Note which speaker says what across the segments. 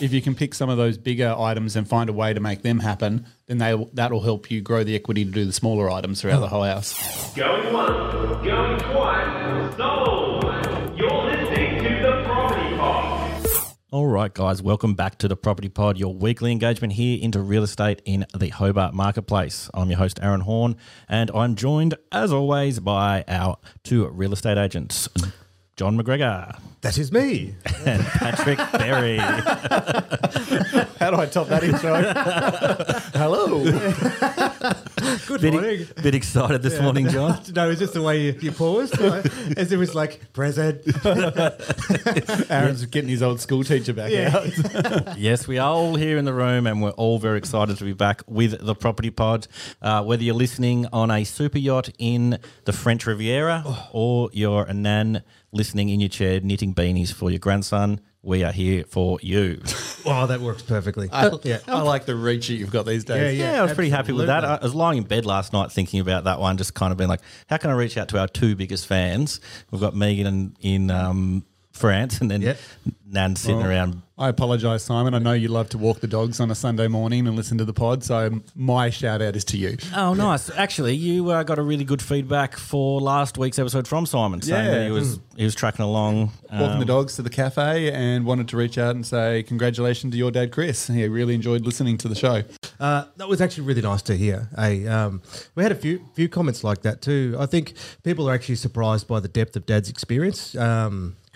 Speaker 1: if you can pick some of those bigger items and find a way to make them happen, then they that'll help you grow the equity to do the smaller items throughout the whole house.
Speaker 2: Going once, going twice, sold. You're listening to the Property Pod.
Speaker 3: All right, guys, welcome back to the Property Pod, your weekly engagement here into real estate in the Hobart marketplace. I'm your host, Aaron Horne, and I'm joined, as always, by our two real estate agents, John McGregor
Speaker 4: That is me.
Speaker 3: and Patrick Berry.
Speaker 1: How do I top that intro?
Speaker 4: Hello. Good morning.
Speaker 3: bit, bit excited this morning, John.
Speaker 4: No, is this the way you, you paused? Like, As it was like, present.
Speaker 1: Aaron's getting his old school teacher back out.
Speaker 3: Yes, we are all here in the room and we're all very excited to be back with the Property Pod. Uh, whether you're listening on a super yacht in the French Riviera or you're a nan listening in your chair knitting beanies for your grandson, we are here for you.
Speaker 4: Oh, that works perfectly.
Speaker 1: I,
Speaker 4: yeah.
Speaker 1: I like the reach that you've got these days.
Speaker 3: Yeah, yeah, I was pretty happy with that. I. I was lying in bed last night thinking about that one, just kind of being like, how can I reach out to our two biggest fans? We've got Megan in, in um, France and then
Speaker 4: Yep.
Speaker 3: Nan sitting
Speaker 1: Well,
Speaker 3: around.
Speaker 1: I apologise, Simon. I know you love to walk the dogs on a Sunday morning and listen to the pod, so my shout out is to you.
Speaker 3: Oh, nice. Actually, you uh, got a really good feedback for last week's episode from Simon, saying
Speaker 1: Yeah.
Speaker 3: that he was he was tracking along.
Speaker 1: Walking
Speaker 3: um,
Speaker 1: the dogs to the cafe and wanted to reach out and say congratulations to your dad, Chris. He really enjoyed listening to the show.
Speaker 4: Uh, that was actually really nice to hear. Hey, um, we had a few few comments like that too. I think people are actually surprised by the depth of Dad's experience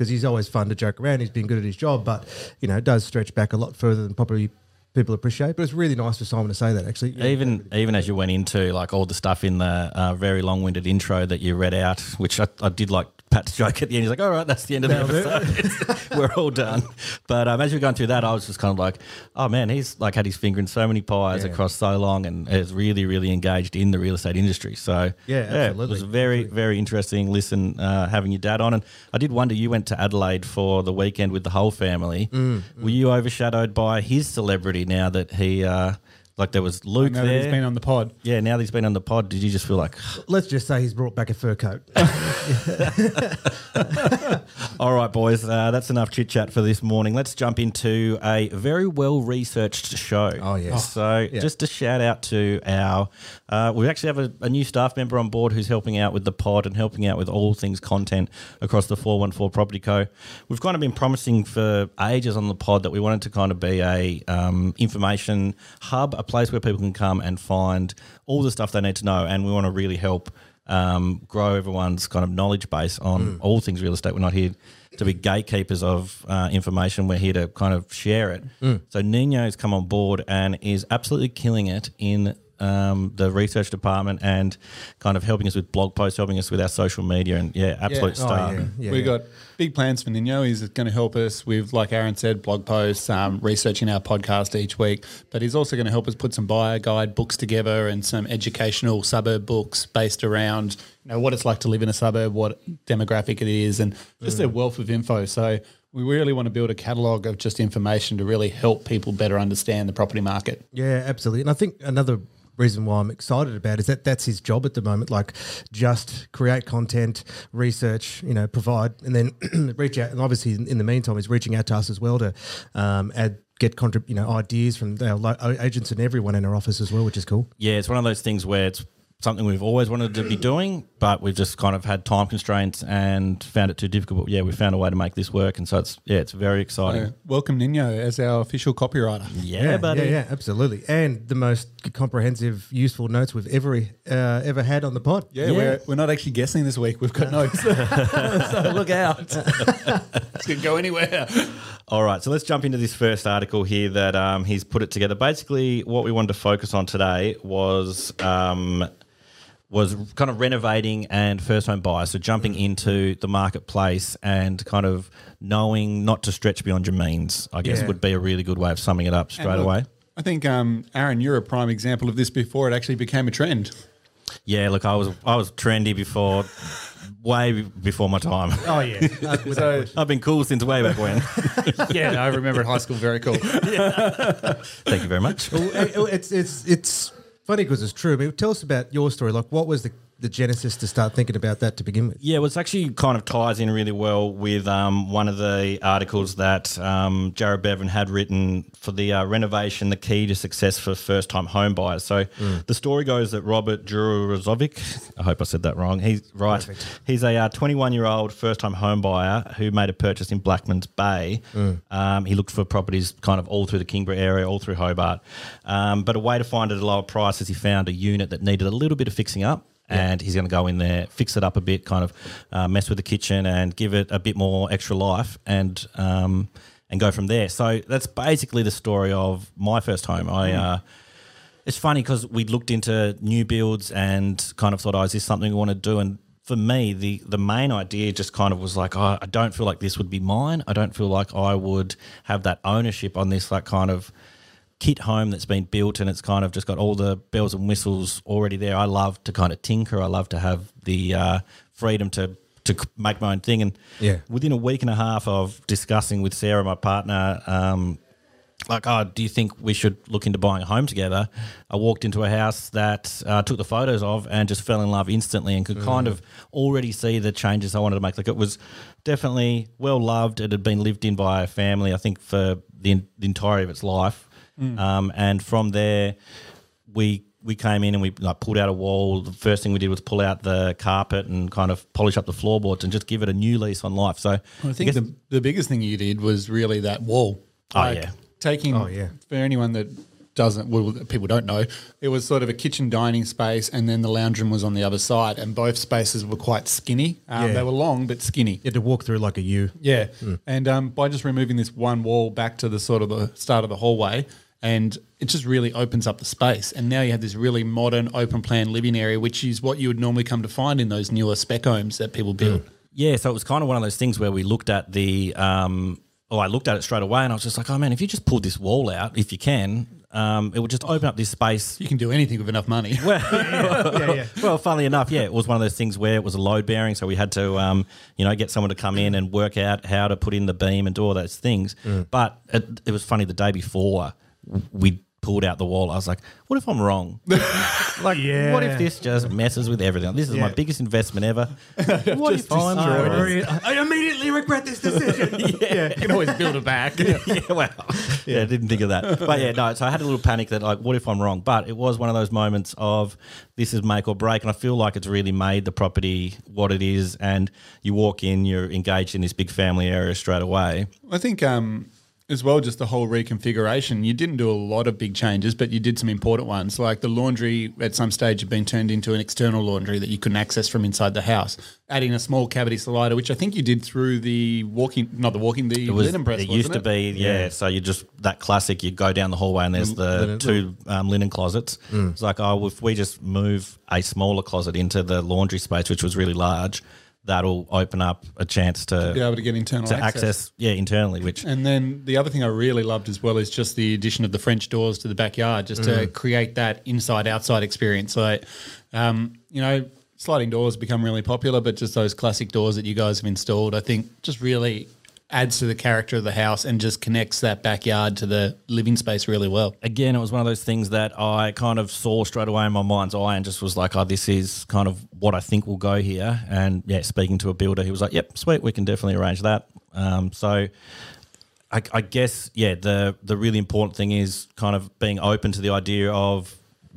Speaker 4: because he's always fun to joke around. He's been good at his job, but you know, it does stretch back a lot further than probably people appreciate. But it's really nice for Simon to say that. Actually, Yeah.
Speaker 3: Even even as you went into like all the stuff in the uh, very long winded intro that you read out, which I, I did like Pat's joke at the end. He's like, "All right, that's the end of the episode. We're all done." But um, as we were going through that, I was just kind of like, "Oh man, he's like had his finger in so many pies
Speaker 4: Yeah.
Speaker 3: across so long, and is really really engaged in the real estate industry." So
Speaker 4: Yeah,
Speaker 3: it
Speaker 4: absolutely.
Speaker 3: was very very interesting. Listen, uh, having your dad on, and I did wonder you went to Adelaide for the weekend with the whole family.
Speaker 4: Mm,
Speaker 3: Were you overshadowed by his celebrity now that he? Uh, like there was
Speaker 1: I
Speaker 3: Luke
Speaker 1: know that
Speaker 3: there.
Speaker 1: he's been on the pod.
Speaker 3: Yeah, now that he's been on the pod, did you just feel like,
Speaker 4: Let's just say he's brought back a fur coat.
Speaker 3: all right, boys, uh, that's enough chit chat for this morning. Let's jump into a very well researched show.
Speaker 4: Oh, yes.
Speaker 3: So, just a shout out to our, uh, we actually have a, a new staff member on board who's helping out with the pod and helping out with all things content across the 414 Property Co. We've kind of been promising for ages on the pod that we wanted to kind of be a um, information hub, a place where people can come and find all the stuff they need to know. And we want to really help um, grow everyone's kind of knowledge base on all things real estate. We're not here to be gatekeepers of uh, information. We're here to kind of share it. So Nino's come on board and is absolutely killing it in um, the research department and kind of helping us with blog posts, helping us with our social media, and yeah, absolute
Speaker 1: Yeah.
Speaker 4: Oh,
Speaker 3: star.
Speaker 4: yeah, yeah,
Speaker 1: We've
Speaker 4: yeah.
Speaker 1: got big plans for Nino. He's going to help us with, like Aaron said, blog posts, um, researching our podcast each week. But he's also going to help us put some buyer guide books together and some educational suburb books based around you know what it's like to live in a suburb, what demographic it is, and just a wealth of info. So we really want to build a catalogue of just information to really help people better understand the property market.
Speaker 4: Yeah, absolutely. And I think another reason why I'm excited about is that that's his job at the moment. Like, just create content, research, you know, provide, and then reach out. And obviously, in, in the meantime, he's reaching out to us as well to um, add. Get contrib- you know ideas from our lo- agents and everyone in our office as well, which is cool.
Speaker 3: Yeah, it's one of those things where it's something we've always wanted to be doing, but we've just kind of had time constraints and found it too difficult. But yeah, we found a way to make this work, and so it's yeah, it's very exciting.
Speaker 1: So welcome Nino as our official copywriter.
Speaker 3: yeah, buddy.
Speaker 4: yeah, yeah, absolutely, and the most comprehensive, useful notes we've ever uh, ever had on the pod.
Speaker 1: Yeah, We're, we're not actually guessing this week. We've got notes. so look out. this could go anywhere.
Speaker 3: All right, so let's jump into this first article here that um, he's put it together. Basically, what we wanted to focus on today was um, was kind of renovating and first home buyers. So jumping into the marketplace and kind of knowing not to stretch beyond your means. I guess
Speaker 4: Yeah.
Speaker 3: would be a really good way of summing it up straight
Speaker 1: look,
Speaker 3: away.
Speaker 1: I think, um, Aaron, you're a prime example of this before it actually became a trend.
Speaker 3: Yeah, look, I was I was trendy before, way before my time.
Speaker 4: Oh yeah,
Speaker 1: So,
Speaker 3: I've been cool since way back when.
Speaker 1: yeah, I remember at high school. Very cool.
Speaker 3: Thank you very much.
Speaker 4: Well, it's it's it's funny because it's true. I mean, tell us about your story. Like, what was the the genesis to start thinking about that to begin with?
Speaker 3: Yeah, well, it's actually kind of ties in really well with um, one of the articles that um, Jared Bevan had written for the uh, renovation, the key to success for first time home buyers. So the story goes that Robert Jurozovic, I hope I said that wrong, he's right. He's a 21 year old first time home buyer who made a purchase in Blackman's Bay. Um, he looked for properties kind of all through the Kingborough area, all through Hobart. Um, but a way to find it at a lower price is he found a unit that needed a little bit of fixing up and he's going to go in there, fix it up a bit, kind of uh, mess with the kitchen, and give it a bit more extra life, and um, and go from there. So that's basically the story of my first home. I. Uh, it's funny because we looked into new builds and kind of thought, oh, is this something we want to do? And for me, the the main idea just kind of was like, oh, I don't feel like this would be mine. I don't feel like I would have that ownership on this, like kind of kit home that's been built and it's kind of just got all the bells and whistles already there. I love to kind of tinker. I love to have the uh, freedom to to make my own thing. And
Speaker 4: Yeah.
Speaker 3: within a week and a half of discussing with Sarah, my partner, um, like, oh, do you think we should look into buying a home together? I walked into a house that uh, took the photos of and just fell in love instantly and could kind of already see the changes I wanted to make. Like, it was definitely well loved. It had been lived in by a family, I think, for the, the entirety of its life. Um, and from there, we we came in and we like pulled out a wall. The first thing we did was pull out the carpet and kind of polish up the floorboards and just give it a new lease on life. So
Speaker 1: I think the, the biggest thing you did was really that wall.
Speaker 3: Oh, yeah.
Speaker 1: Taking,
Speaker 4: Oh, yeah.
Speaker 1: for anyone that doesn't, well, people don't know, it was sort of a kitchen dining space and then the lounge room was on the other side and both spaces were quite skinny. Um,
Speaker 4: Yeah.
Speaker 1: They were long but skinny.
Speaker 4: You had to walk through like a U.
Speaker 1: Yeah. And um, by just removing this one wall back to the sort of the start of the hallway, and it just really opens up the space. And now you have this really modern, open plan living area, which is what you would normally come to find in those newer spec homes that people build.
Speaker 3: Yeah, so it was kind of one of those things where we looked at the, um, oh, I looked at it straight away and I was just like, oh man, if you just pulled this wall out, if you can, um, it would just open up this space.
Speaker 1: You can do anything with enough money.
Speaker 4: yeah, yeah.
Speaker 3: Well, funnily enough, yeah, it was one of those things where it was a load bearing, so we had to, um, you know, get someone to come in and work out how to put in the beam and do all those things. But it, it was funny the day before we pulled out the wall. I was like, what if I'm wrong? like,
Speaker 4: Yeah.
Speaker 3: what if this just messes with everything? This is my biggest investment ever. what if I'm wrong?
Speaker 4: I immediately regret this decision. yeah.
Speaker 1: you can always build it back.
Speaker 3: yeah, well, yeah, I didn't think of that. But yeah, no, so I had a little panic that, like, what if I'm wrong? But it was one of those moments of this is make or break. And I feel like it's really made the property what it is. And you walk in, you're engaged in this big family area straight away.
Speaker 1: I think um, as well, just the whole reconfiguration. You didn't do a lot of big changes, but you did some important ones. Like the laundry at some stage had been turned into an external laundry that you couldn't access from inside the house. Adding a small cavity slider, which I think you did through the walking, not the walking, the
Speaker 3: It was.
Speaker 1: linen press.
Speaker 3: it
Speaker 1: wasn't
Speaker 3: used to
Speaker 1: it?
Speaker 3: be, yeah. So you just that classic. You go down the hallway and there's the
Speaker 4: linen-
Speaker 3: two um, linen closets. It's like, oh, if we just move a smaller closet into the laundry space, which was really large, that'll open up a chance to
Speaker 1: Be able to get internal
Speaker 3: to
Speaker 1: access.
Speaker 3: access, yeah, internally. Which
Speaker 1: And then the other thing I really loved as well is just the addition of the French doors to the backyard, just to create that inside outside experience. So, um, you know, sliding doors become really popular, but just those classic doors that you guys have installed, I think just really adds to the character of the house and just connects that backyard to the living space really well.
Speaker 3: again, it was one of those things that I kind of saw straight away in my mind's eye and just was like, oh, this is kind of what I think will go here. And yeah, speaking to a builder, he was like, yep, sweet, we can definitely arrange that. Um, so I, I guess, yeah, the, the really important thing is kind of being open to the idea of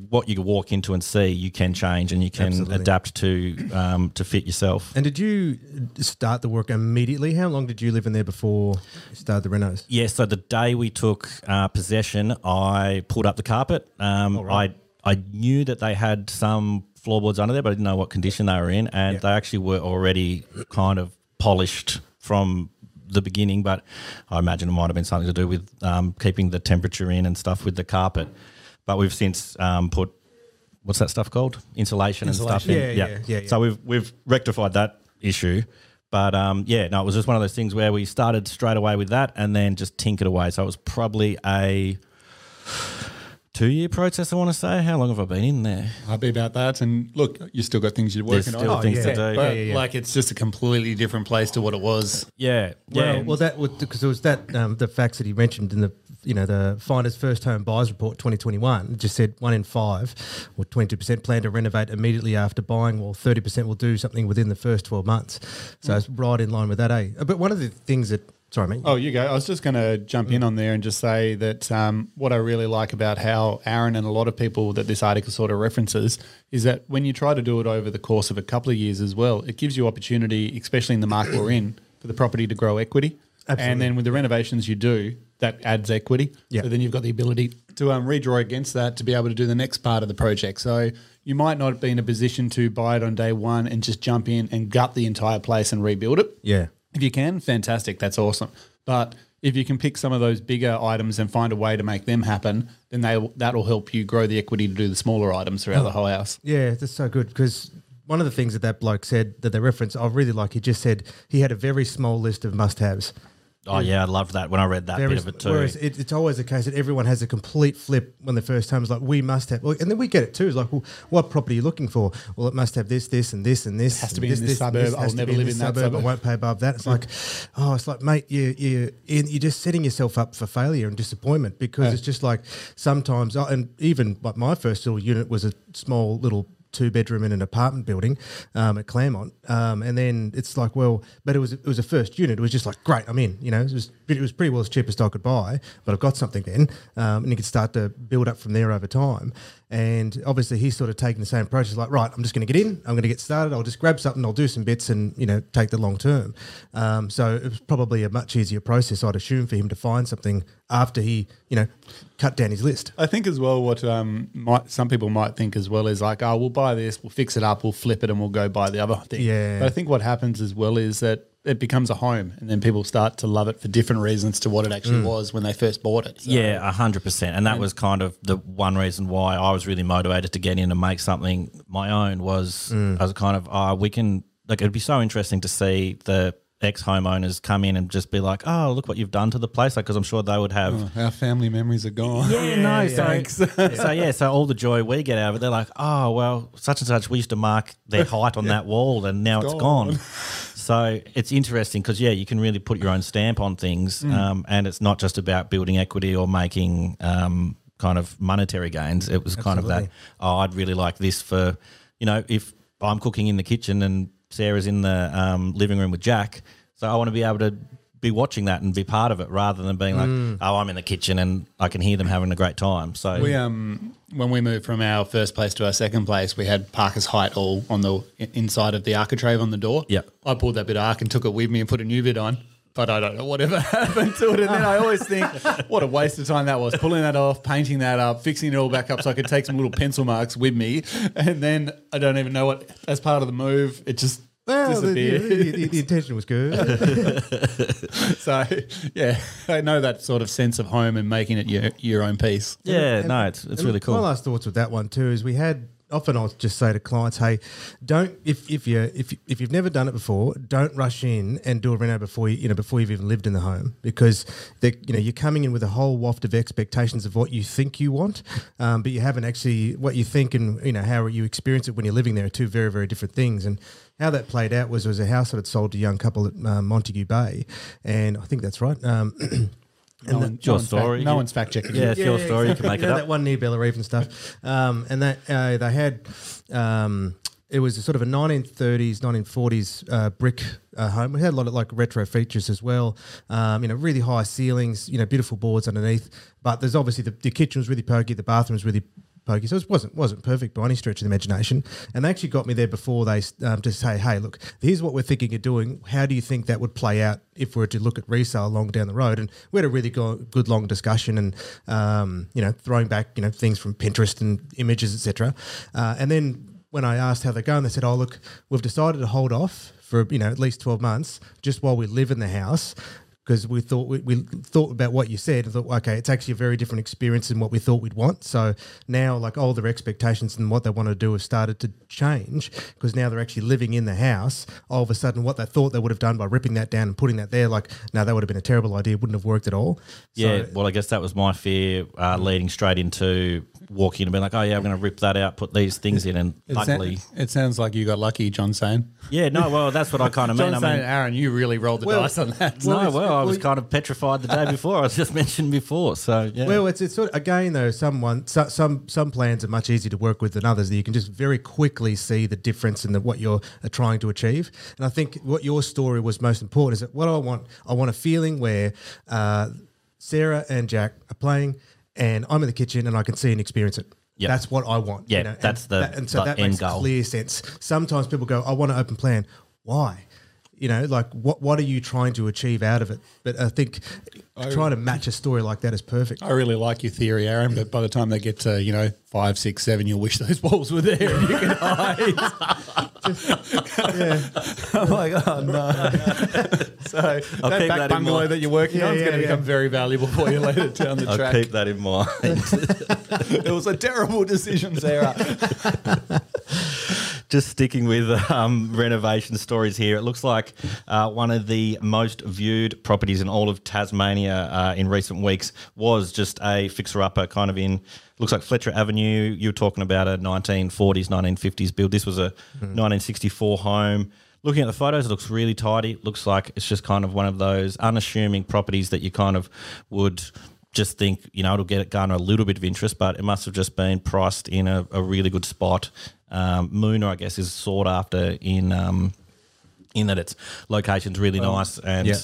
Speaker 3: what you walk into and see, you can change and you can
Speaker 4: Absolutely.
Speaker 3: adapt to um, to fit yourself.
Speaker 4: And did you start the work immediately? How long did you live in there before you started the renos?
Speaker 3: Yeah, so the day we took uh, possession, I pulled up the carpet. Um, I I knew that they had some floorboards under there, but I didn't know what condition they were in, and
Speaker 4: Yeah.
Speaker 3: they actually were already kind of polished from the beginning. But I imagine it might have been something to do with um, keeping the temperature in and stuff with the carpet. But we've since um, put what's that stuff called insulation, and stuff in.
Speaker 4: Yeah, yeah, yeah, yeah.
Speaker 3: So we've we've rectified that issue. But um, yeah, no, it was just one of those things where we started straight away with that and then just tinkered away. So it was probably a two year process, I want to say. How long have I been in there?
Speaker 1: I'll be about that. And look, you still got things you're
Speaker 3: There's
Speaker 1: working
Speaker 3: still
Speaker 1: on.
Speaker 3: things
Speaker 4: yeah.
Speaker 3: to do.
Speaker 1: But
Speaker 4: yeah, yeah.
Speaker 1: like it's just a completely different place to what it was.
Speaker 3: Yeah,
Speaker 4: Well,
Speaker 3: yeah.
Speaker 4: well, that because it was that um, the facts that he mentioned in the you know the Finders First Home Buyers Report 2021 just said one in five or 22 percent plan to renovate immediately after buying, while 30 percent will do something within the first 12 months. So it's right in line with that, eh? But one of the things that sorry, mate.
Speaker 1: Oh, you go. I was just going to jump in on there and just say that um, what I really like about how Aaron and a lot of people that this article sort of references is that when you try to do it over the course of a couple of years as well, it gives you opportunity, especially in the market we're in, for the property to grow equity.
Speaker 4: Absolutely.
Speaker 1: And then with the renovations you do, that adds equity.
Speaker 4: Yeah.
Speaker 1: So then you've got the ability to um, redraw against that to be able to do the next part of the project. So you might not be in a position to buy it on day one and just jump in and gut the entire place and rebuild it.
Speaker 4: Yeah.
Speaker 1: If you can, fantastic. That's awesome. But if you can pick some of those bigger items and find a way to make them happen, then they that'll help you grow the equity to do the smaller items throughout the whole house.
Speaker 4: Yeah, that's so good because one of the things that that bloke said that they reference, I really like. He just said he had a very small list of must-haves.
Speaker 3: Oh yeah, I loved that when I read that
Speaker 4: Very
Speaker 3: bit
Speaker 4: s-
Speaker 3: of it too.
Speaker 4: Whereas it, it's always the case that everyone has a complete flip when the first time is like, we must have, well, and then we get it too. It's like, well, what property are you looking for? Well, it must have this, this, and this, and this.
Speaker 1: Has to
Speaker 4: and
Speaker 1: be in this suburb. I'll
Speaker 4: has to
Speaker 1: never live
Speaker 4: this
Speaker 1: in that
Speaker 4: I
Speaker 1: suburb.
Speaker 4: I won't pay above that. It's like, oh, it's like, mate, you you you're just setting yourself up for failure and disappointment because it's just like sometimes, oh, and even like my first little unit was a small little two bedroom in an apartment building um, at Claremont, um, and then it's like, well, but it was it was a first unit. It was just like, great, I'm in. You know, it was it was pretty well as cheap as I could buy, but I've got something then, um, and you can start to build up from there over time. And obviously, he's sort of taking the same approach. He's like, right, I'm just going to get in. I'm going to get started. I'll just grab something. I'll do some bits, and you know, take the long term. Um, so it was probably a much easier process, I'd assume, for him to find something after he, you know, cut down his list.
Speaker 1: I think as well what um, might, some people might think as well is like, oh, we'll buy this, we'll fix it up, we'll flip it, and we'll go buy the other thing.
Speaker 4: Yeah.
Speaker 1: But I think what happens as well is that it becomes a home, and then people start to love it for different reasons to what it actually mm. was when they first bought it. So-
Speaker 3: Yeah, a hundred percent, and that was kind of the one reason why I was really motivated to get in and make something my own. Was mm. I was kind of, oh, we can like it'd be so interesting to see the ex homeowners come in and just be like, oh, look what you've done to the place, like because I'm sure they would have.
Speaker 1: Our family memories are gone.
Speaker 3: Yeah, no. So,
Speaker 1: Thanks.
Speaker 3: so yeah, so all the joy we get out of it, they're like, oh well, such and such. We used to mark their height on that wall, and now it's
Speaker 1: gone.
Speaker 3: gone. So it's interesting because yeah, you can really put your own stamp on things, um, and it's not just about building equity or making um, kind of monetary gains. It was kind of that.
Speaker 4: Absolutely.
Speaker 3: Oh, I'd really like this for, you know, if I'm cooking in the kitchen and Sarah's in the um, living room with Jack, so I want to be able to be watching that and be part of it rather than being like, oh, I'm in the kitchen and I can hear them having a great time. So
Speaker 1: We um when we moved from our first place to our second place, we had Parker's height all on the i- inside of the architrave on the door.
Speaker 3: Yep.
Speaker 1: I pulled that bit of arc and took it with me and put a new bit on. But I don't know whatever happened to it. And then I always think, what a waste of time that was. Pulling that off, painting that up, fixing it all back up so I could take some little pencil marks with me. And then I don't even know what, as part of the move, it just
Speaker 4: Well, the, the, the, the intention was good.
Speaker 1: so, yeah, I know that sort of sense of home and making it your, your own piece.
Speaker 3: yeah, no, it's it's really cool.
Speaker 4: My last thoughts with that one too is we had often I'll just say to clients, hey, don't if if you if if you've never done it before, don't rush in and do a reno before you you know before you've even lived in the home because they you know you're coming in with a whole waft of expectations of what you think you want, um, but you haven't actually what you think and you know how you experience it when you're living there are two very very different things and. How that played out was there was a house that had sold to a young couple at um, Montagu Bay, and I think that's right. Um,
Speaker 1: No, one,
Speaker 3: your
Speaker 1: no one's
Speaker 3: story.
Speaker 1: Fact, no one's fact checking.
Speaker 3: Yeah, it's your story. You can make
Speaker 4: you
Speaker 3: it up.
Speaker 4: That one near Bellerive and stuff. Um, and that uh, they had, um, it was a sort of a 1930s, 1940s uh, brick uh, home. We had a lot of like retro features as well. Um, you know, really high ceilings. You know, beautiful boards underneath. But there's obviously the, the kitchen was really pokey. The bathroom was really pokey. So it wasn't wasn't perfect by any stretch of the imagination. And they actually got me there before they um, to say, hey, look, here's what we're thinking of doing. How do you think that would play out if we were to look at resale long down the road? And we had a really go, good long discussion and um, you know throwing back you know things from Pinterest and images etc. Uh, and then when I asked how they're going, they said, oh look, we've decided to hold off for you know at least twelve months just while we live in the house because we thought we, we thought about what you said and thought okay it's actually a very different experience than what we thought we'd want. So now like all their expectations and what they want to do have started to change because now they're actually living in the house. All of a sudden what they thought they would have done by ripping that down and putting that there like no that would have been a terrible idea wouldn't have worked at all.
Speaker 3: Yeah,
Speaker 4: so,
Speaker 3: well, I guess that was my fear uh, leading straight into walk in and be like, oh yeah, I'm going to rip that out, put these things in, and
Speaker 1: It, sa-
Speaker 3: luckily,
Speaker 1: it sounds like you got lucky, John saying.
Speaker 3: yeah, no, well, that's what I kind of mean.
Speaker 1: John
Speaker 3: I
Speaker 1: saying,
Speaker 3: mean,
Speaker 1: Aaron, you really rolled the
Speaker 4: Well,
Speaker 1: dice on that.
Speaker 3: no,
Speaker 4: it's-
Speaker 3: well, I was kind of petrified the day before. I was just mentioned before, so yeah.
Speaker 4: Well, it's, it's sort of, again though. Someone so, some some plans are much easier to work with than others. That you can just very quickly see the difference in the, what you're uh, trying to achieve. And I think what your story was most important is that what I want. I want a feeling where uh, Sarah and Jack are playing, and I'm in the kitchen and I can see and experience it.
Speaker 3: Yep.
Speaker 4: That's what I want.
Speaker 3: Yeah,
Speaker 4: and
Speaker 3: that's the-
Speaker 4: that- and so that
Speaker 3: end
Speaker 4: makes
Speaker 3: goal.
Speaker 4: clear sense. Sometimes people go, "I want an open plan." Why? You know, like what what are you trying to achieve out of it? But I think trying to match a story like that is perfect.
Speaker 1: I really like your theory, Aaron, but by the time they get to, you know, five, six, seven, you'll wish those balls were there and you can hide. Yeah. I'm like, oh no. so that
Speaker 3: keep
Speaker 1: back
Speaker 3: that
Speaker 1: bungalow
Speaker 3: mind.
Speaker 1: that you're working
Speaker 4: Yeah,
Speaker 1: on is
Speaker 4: yeah,
Speaker 1: going to
Speaker 4: yeah.
Speaker 1: become very valuable for you later down the
Speaker 3: I'll
Speaker 1: track.
Speaker 3: keep that in mind.
Speaker 1: it was a terrible decision, Sarah.
Speaker 3: Just sticking with um, renovation stories here, it looks like uh, one of the most viewed properties in all of Tasmania uh, in recent weeks was just a fixer-upper, kind of in looks like Fletcher Avenue. You were talking about a 1940s, 1950s build. This was a 1964 home. Looking at the photos, it looks really tidy. It looks like it's just kind of one of those unassuming properties that you kind of would just think, you know, it'll get it garner a little bit of interest, but it must have just been priced in a, a really good spot. Um, Moonah, I guess, is sought after in um, in that its location's really nice and
Speaker 4: yeah.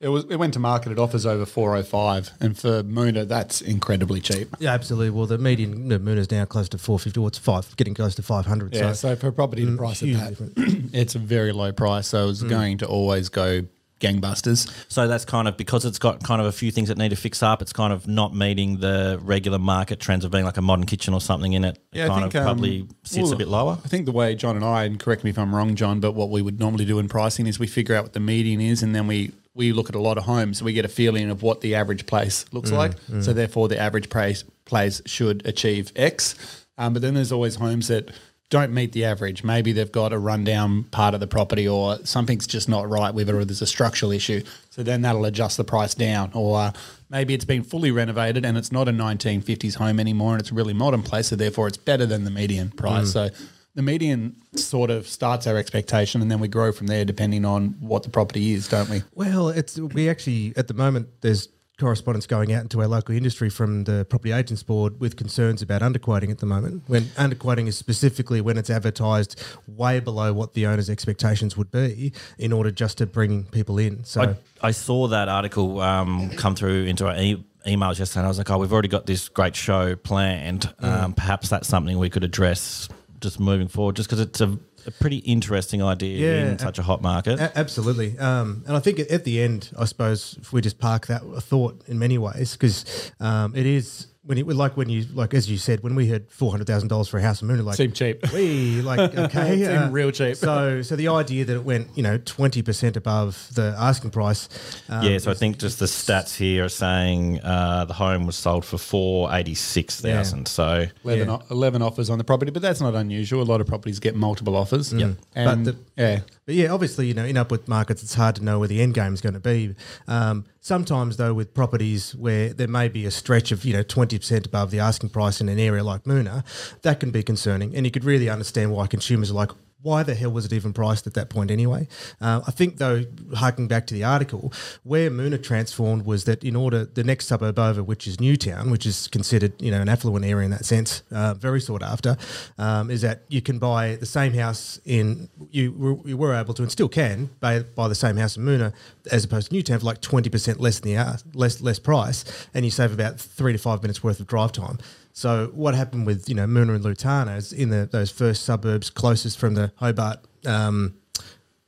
Speaker 1: It was. It went to market at offers over four oh five, and for Moonah, that's incredibly cheap.
Speaker 4: Yeah, absolutely. Well, the median the moon is now close to 450. What's five? Getting close to 500.
Speaker 1: Yeah,
Speaker 4: so,
Speaker 1: so for a property to price at
Speaker 4: huge
Speaker 1: that, it's a very low price. So it's going to always go gangbusters.
Speaker 3: So that's kind of because it's got kind of a few things that need to fix up. It's kind of not meeting the regular market trends of being like a modern kitchen or something in it. It kind of
Speaker 1: um,
Speaker 3: probably sits
Speaker 1: well,
Speaker 3: a bit lower.
Speaker 1: I think the way John and I, and correct me if I'm wrong, John, but what we would normally do in pricing is we figure out what the median is, and then we we look at a lot of homes, so we get a feeling of what the average place looks like. So therefore, the average price place should achieve X. Um, but then there's always homes that don't meet the average. Maybe they've got a rundown part of the property, or something's just not right with it, or there's a structural issue. So then that'll adjust the price down, or uh, maybe it's been fully renovated and it's not a 1950s home anymore, and it's a really modern place. So therefore, it's better than the median price. So the median sort of starts our expectation, and then we grow from there depending on what the property is, don't we?
Speaker 4: Well, it's we actually at the moment there's correspondence going out into our local industry from the property agents board with concerns about underquoting at the moment. When underquoting is specifically when it's advertised way below what the owner's expectations would be in order just to bring people in. So
Speaker 3: I, I saw that article um, come through into our e- emails yesterday, and I was like, "Oh, we've already got this great show planned. Um, perhaps that's something we could address just moving forward, just because it's a, a pretty interesting idea
Speaker 4: Yeah,
Speaker 3: in such a hot market."
Speaker 4: A- absolutely. Um, and I think at, at the end, I suppose, if we just park that thought in many ways, because um, it is when it like when you like as you said when we had four hundred thousand dollars for a house in Moonah, like
Speaker 1: Seemed cheap.
Speaker 4: We like okay,
Speaker 1: It seemed real cheap.
Speaker 4: So so the idea that it went you know twenty percent above the asking price. Um,
Speaker 3: yeah, so I think just the stats here are saying uh, the home was sold for four eighty six thousand. So
Speaker 1: 11,
Speaker 4: Yeah.
Speaker 1: o- 11 offers on the property, but that's not unusual. A lot of properties get multiple offers.
Speaker 3: Yep.
Speaker 1: And
Speaker 4: But the-
Speaker 1: yeah,
Speaker 4: But yeah, obviously, you know, in upward markets, it's hard to know where the end game is going to be. Um, sometimes, though, with properties where there may be a stretch of, you know, 20% above the asking price in an area like Moonah, that can be concerning. And you could really understand why consumers are like, why the hell was it even priced at that point anyway? Uh, I think, though, harking back to the article, where Moonah transformed was that in order, the next suburb over, which is New Town, which is considered, you know, an affluent area in that sense, uh, very sought after, um, is that you can buy the same house in, you, were- you were able to and still can buy, buy the same house in Moonah as opposed to New Town for like 20% less than the hour, less, less price, and you save about three to five minutes worth of drive time. So what happened with you know Moonah and Lutana is in the those first suburbs closest from the Hobart um,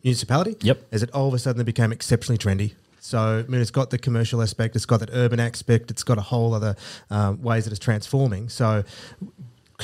Speaker 4: municipality.
Speaker 3: Yep.
Speaker 4: Is it all of a sudden it became exceptionally trendy. So I mean, it's got the commercial aspect, it's got that urban aspect, it's got a whole other um, ways that it's transforming. So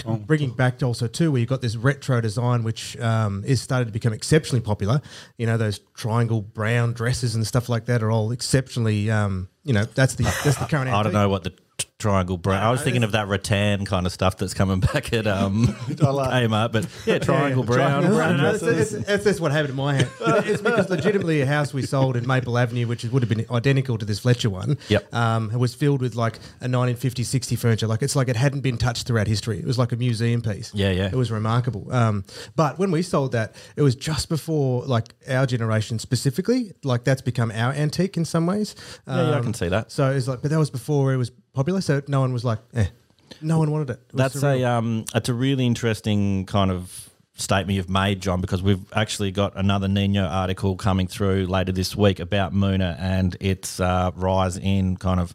Speaker 4: bringing back also too, where you've got this retro design, which um, is started to become exceptionally popular. You know, those triangle brown dresses and stuff like that are all exceptionally. Um, you know, that's the that's the current.
Speaker 3: I don't know what the t- triangle brown. I was thinking of that rattan kind of stuff that's coming back at um, Kmart, but yeah, triangle brown.
Speaker 1: Triangle brown.
Speaker 4: No, no, that's, that's, that's, that's what happened to my hand. It's because legitimately a house we sold in Maple Avenue, which would have been identical to this Fletcher one,
Speaker 3: Yep.
Speaker 4: um, it was filled with like a 1950s, 60 furniture. Like it's like it hadn't been touched throughout history. It was like a museum piece.
Speaker 3: Yeah, yeah.
Speaker 4: It was remarkable. Um, but when we sold that, it was just before like our generation specifically. Like that's become our antique in some ways.
Speaker 3: Yeah, yeah, I
Speaker 4: Um,
Speaker 3: can see that.
Speaker 4: So it's like, but that was before it was popular. So no one was like, eh. No one wanted it. It
Speaker 3: That's
Speaker 4: surreal.
Speaker 3: a um, it's a really interesting kind of statement you've made, John, because we've actually got another Nino article coming through later this week about Moonah and its uh, rise in kind of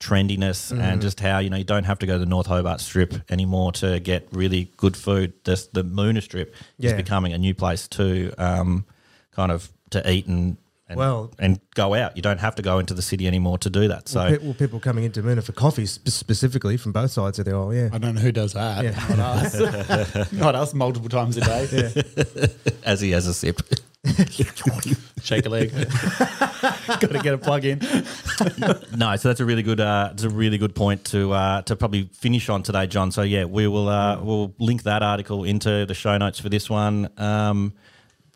Speaker 3: trendiness
Speaker 4: Mm-hmm.
Speaker 3: and just how you know you don't have to go to the North Hobart Strip anymore to get really good food. This, the Moonah Strip is becoming a new place to um, kind of to eat and. And,
Speaker 4: Well-
Speaker 3: and go out. You don't have to go into the city anymore to do that. So
Speaker 4: Well, pe- well, people coming into Moonah for coffee spe- specifically from both sides of the aisle. Yeah.
Speaker 1: I don't know who does that.
Speaker 4: Yeah.
Speaker 1: Not us. Not us multiple times a day.
Speaker 3: as he has a sip.
Speaker 1: Shake a leg. Got to get a plug in.
Speaker 3: No, so that's a really good. Uh, it's a really good point to uh, to probably finish on today, John. So yeah, we will uh, we'll link that article into the show notes for this one. Um,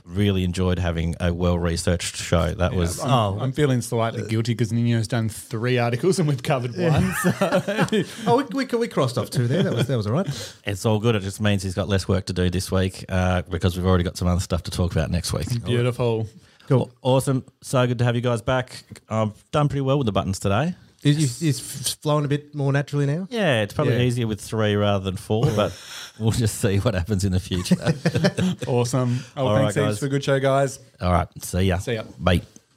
Speaker 3: really enjoyed having a well researched show. That was
Speaker 1: I'm,
Speaker 4: Oh.
Speaker 1: I'm feeling slightly guilty because Nino's done three articles and we've covered one. So
Speaker 4: Oh, we, we, we crossed off two there. That was that was all right.
Speaker 3: it's all good. It just means he's got less work to do this week uh, because we've already got some other stuff to talk about next week.
Speaker 1: beautiful.
Speaker 4: Cool.
Speaker 3: Awesome. So good to have you guys back. I've done pretty well with the buttons today.
Speaker 4: Is, is, is flowing a bit more naturally now?
Speaker 3: Yeah, it's probably
Speaker 4: Yeah.
Speaker 3: easier with three rather than four, but we'll just see what happens in the future.
Speaker 1: Awesome. Oh,
Speaker 3: All
Speaker 1: thanks
Speaker 3: right,
Speaker 1: heaps
Speaker 3: guys.
Speaker 1: for a good show, guys.
Speaker 3: All right. See ya.
Speaker 1: See ya.
Speaker 3: Bye.